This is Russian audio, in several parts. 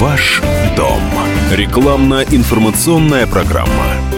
Ваш дом. Рекламно-информационная программа.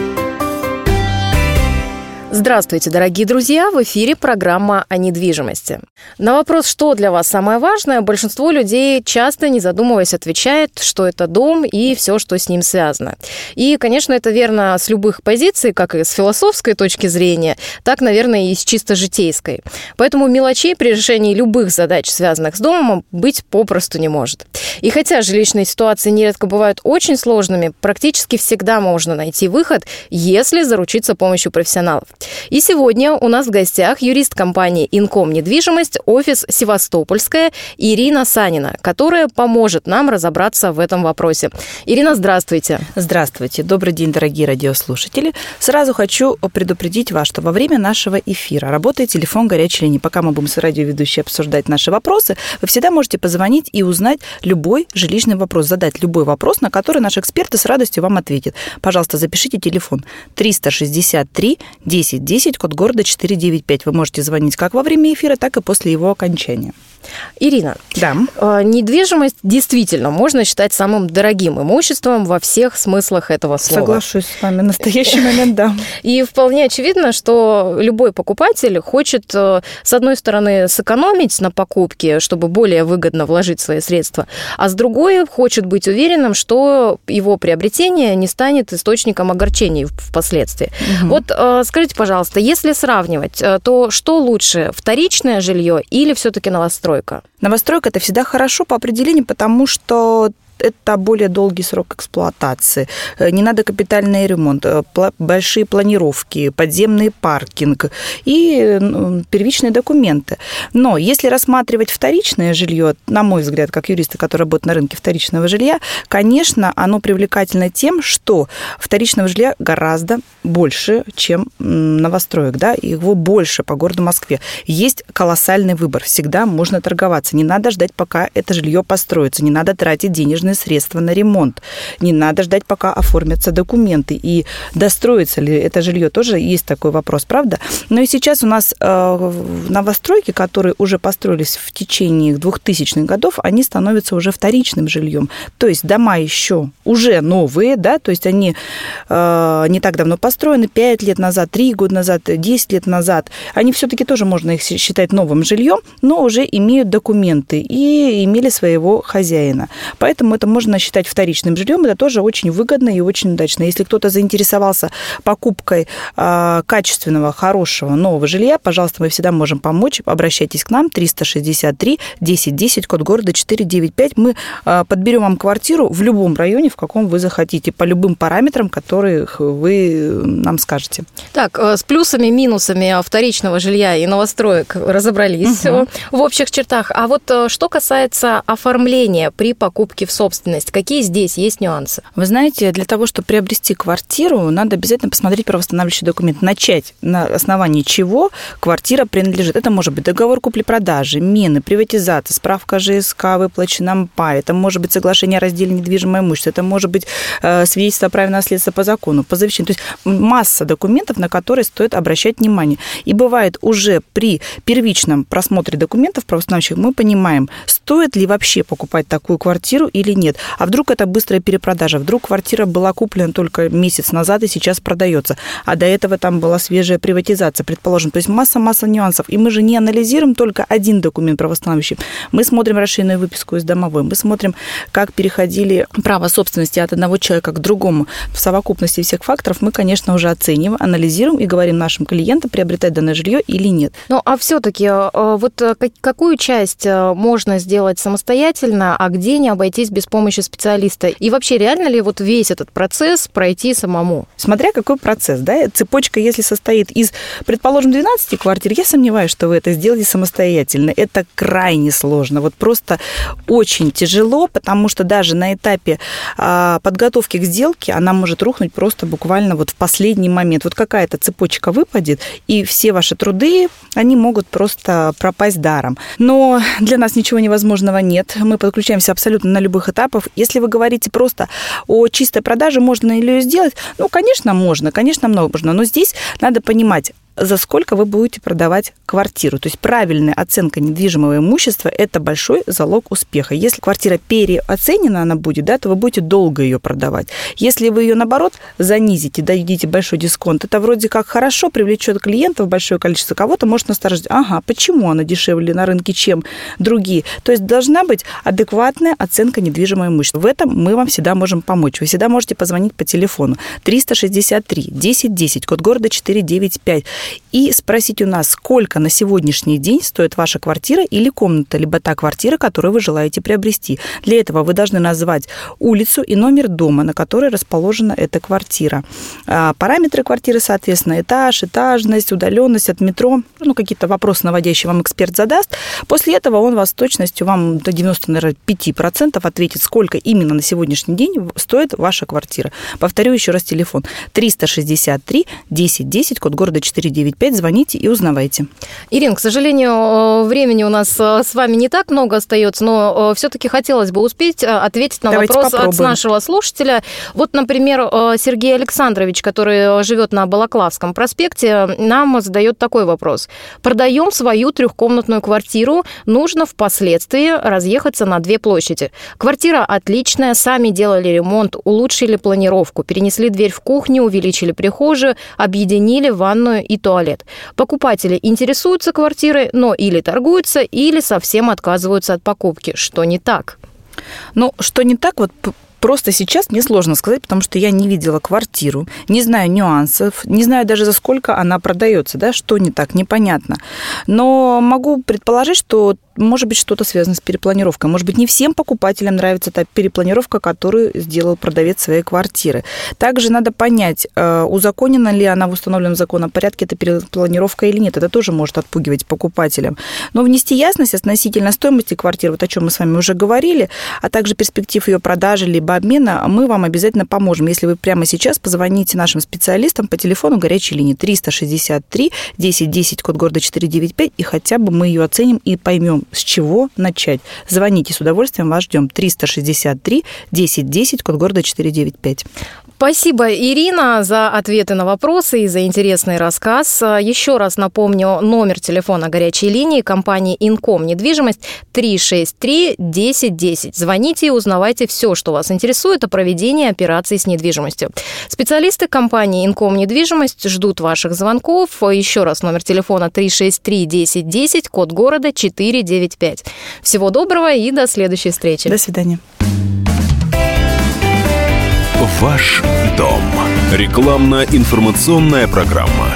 Здравствуйте, дорогие друзья! В эфире программа о недвижимости. На вопрос, что для вас самое важное, большинство людей часто, не задумываясь, отвечает, что это дом и все, что с ним связано. И, конечно, это верно с любых позиций, как и с философской точки зрения, так, наверное, и с чисто житейской. Поэтому мелочей при решении любых задач, связанных с домом, быть попросту не может. И хотя жилищные ситуации нередко бывают очень сложными, практически всегда можно найти выход, если заручиться помощью профессионалов. И сегодня у нас в гостях юрист компании «Инком недвижимость», офис «Севастопольская» Ирина Санина, которая поможет нам разобраться в этом вопросе. Ирина, здравствуйте. Здравствуйте. Добрый день, дорогие радиослушатели. Сразу хочу предупредить вас, что во время нашего эфира работает телефон горячей линии. Пока мы будем с радиоведущей обсуждать наши вопросы, вы всегда можете позвонить и узнать любой жилищный вопрос, задать любой вопрос, на который наши эксперты с радостью вам ответят. Пожалуйста, запишите телефон 363 10 10 10, код города 495. Вы можете звонить как во время эфира, так и после его окончания. Ирина, да. А, недвижимость действительно можно считать самым дорогим имуществом во всех смыслах этого слова. Соглашусь с вами, в настоящий момент, да. И вполне очевидно, что любой покупатель хочет, э, с одной стороны, сэкономить на покупке, чтобы более выгодно вложить свои средства, а с другой хочет быть уверенным, что его приобретение не станет источником огорчений впоследствии. Угу. Вот э, скажите, пожалуйста, если сравнивать, э, то что лучше, вторичное жилье или все-таки новостройка? Новостройка? Новостройка это всегда хорошо по определению, потому что это более долгий срок эксплуатации. Э, не надо капитальный ремонт, э, большие планировки, подземный паркинг и первичные документы. Но если рассматривать вторичное жилье, на мой взгляд, как юриста, который работает на рынке вторичного жилья, конечно, оно привлекательно тем, что вторичного жилья гораздо больше, чем новостроек, да, его больше по городу Москве. Есть колоссальный выбор, всегда можно торговаться, не надо ждать, пока это жилье построится, не надо тратить денежные денежные средства на ремонт. Не надо ждать, пока оформятся документы. И достроится ли это жилье, тоже есть такой вопрос, правда? Но и сейчас у нас э, новостройки, которые уже построились в течение 2000-х годов, они становятся уже вторичным жильем. То есть дома еще уже новые, да, то есть они э, не так давно построены, 5 лет назад, 3 года назад, 10 лет назад. Они все-таки тоже можно их считать новым жильем, но уже имеют документы и имели своего хозяина. Поэтому это можно считать вторичным жильем. Это тоже очень выгодно и очень удачно. Если кто-то заинтересовался покупкой э, качественного, хорошего, нового жилья, пожалуйста, мы всегда можем помочь. Обращайтесь к нам 363 10 10, код города 495. Мы э, подберем вам квартиру в любом районе, в каком вы захотите, по любым параметрам, которых вы нам скажете. Так, э, с плюсами, минусами вторичного жилья и новостроек разобрались угу. в общих чертах. А вот э, что касается оформления при покупке в собственность. Какие здесь есть нюансы? Вы знаете, для того, чтобы приобрести квартиру, надо обязательно посмотреть правоустанавливающий документ. Начать на основании чего квартира принадлежит. Это может быть договор купли-продажи, мины, приватизация, справка ЖСК, выплачена МПА, это может быть соглашение о разделе недвижимого имущества, это может быть э, свидетельство о праве наследства по закону, по завещанию. То есть масса документов, на которые стоит обращать внимание. И бывает уже при первичном просмотре документов правоустанавливающих мы понимаем, стоит ли вообще покупать такую квартиру или нет нет. А вдруг это быстрая перепродажа? Вдруг квартира была куплена только месяц назад и сейчас продается, а до этого там была свежая приватизация, предположим. То есть масса-масса нюансов. И мы же не анализируем только один документ правоустанавливающий. Мы смотрим расширенную выписку из домовой, мы смотрим, как переходили право собственности от одного человека к другому. В совокупности всех факторов мы, конечно, уже оцениваем, анализируем и говорим нашим клиентам, приобретать данное жилье или нет. Ну, а все-таки э, вот э, какую часть э, можно сделать самостоятельно, а где не обойтись без помощи специалиста? И вообще, реально ли вот весь этот процесс пройти самому? Смотря какой процесс, да, цепочка, если состоит из, предположим, 12 квартир, я сомневаюсь, что вы это сделаете самостоятельно. Это крайне сложно, вот просто очень тяжело, потому что даже на этапе а, подготовки к сделке она может рухнуть просто буквально вот в последний момент. Вот какая-то цепочка выпадет, и все ваши труды, они могут просто пропасть даром. Но для нас ничего невозможного нет. Мы подключаемся абсолютно на любых этапов. Если вы говорите просто о чистой продаже, можно ли ее сделать? Ну, конечно, можно, конечно, можно. Но здесь надо понимать, за сколько вы будете продавать квартиру. То есть правильная оценка недвижимого имущества – это большой залог успеха. Если квартира переоценена она будет, да, то вы будете долго ее продавать. Если вы ее, наоборот, занизите, дадите большой дисконт, это вроде как хорошо, привлечет клиентов большое количество. Кого-то может насторожить. Ага, почему она дешевле на рынке, чем другие? То есть должна быть адекватная оценка недвижимого имущества. В этом мы вам всегда можем помочь. Вы всегда можете позвонить по телефону 363 10 10, код города 495 и спросить у нас, сколько на сегодняшний день стоит ваша квартира или комната, либо та квартира, которую вы желаете приобрести. Для этого вы должны назвать улицу и номер дома, на которой расположена эта квартира. А, параметры квартиры, соответственно, этаж, этажность, удаленность от метро, ну, какие-то вопросы наводящие вам эксперт задаст. После этого он вас с точностью, вам до 95% ответит, сколько именно на сегодняшний день стоит ваша квартира. Повторю еще раз телефон. 363 10 10, код города 495. Звоните и узнавайте. Ирина, к сожалению, э, времени у нас э, с вами не так много остается, но э, все-таки хотелось бы успеть ответить на Давайте вопрос попробуем. от нашего слушателя. Вот, например, Сергей Александрович, который живет на Балаклавском проспекте, нам задает такой вопрос. Продаем свою трехкомнатную квартиру, нужно впоследствии разъехаться на две площади. Квартира отличная, сами делали ремонт, улучшили планировку, перенесли дверь в кухню, увеличили прихожую, объединили ванную и туалет. Покупатели интересуются квартирой, но или торгуются, или совсем отказываются от покупки. Что не так? Ну, что не так, вот Просто сейчас мне сложно сказать, потому что я не видела квартиру, не знаю нюансов, не знаю даже за сколько она продается, да, что не так, непонятно. Но могу предположить, что может быть, что-то связано с перепланировкой. Может быть, не всем покупателям нравится та перепланировка, которую сделал продавец своей квартиры. Также надо понять, э, узаконена ли она в установленном законном порядке, эта перепланировка или нет. Это тоже может отпугивать покупателям. Но внести ясность относительно стоимости квартиры, вот о чем мы с вами уже говорили, а также перспектив ее продажи либо обмена, мы вам обязательно поможем. Если вы прямо сейчас позвоните нашим специалистам по телефону горячей линии 363 10 10, код города 495, и хотя бы мы ее оценим и поймем, с чего начать. Звоните, с удовольствием вас ждем. 363 10 10, код города 495. Спасибо, Ирина, за ответы на вопросы и за интересный рассказ. Еще раз напомню номер телефона горячей линии компании Инком недвижимость 363 10 10. Звоните и узнавайте все, что вас интересует о проведении операций с недвижимостью. Специалисты компании Инком недвижимость ждут ваших звонков. Еще раз номер телефона 363 10 10, код города 495. Всего доброго и до следующей встречи. До свидания. Ваш дом. Рекламно-информационная программа.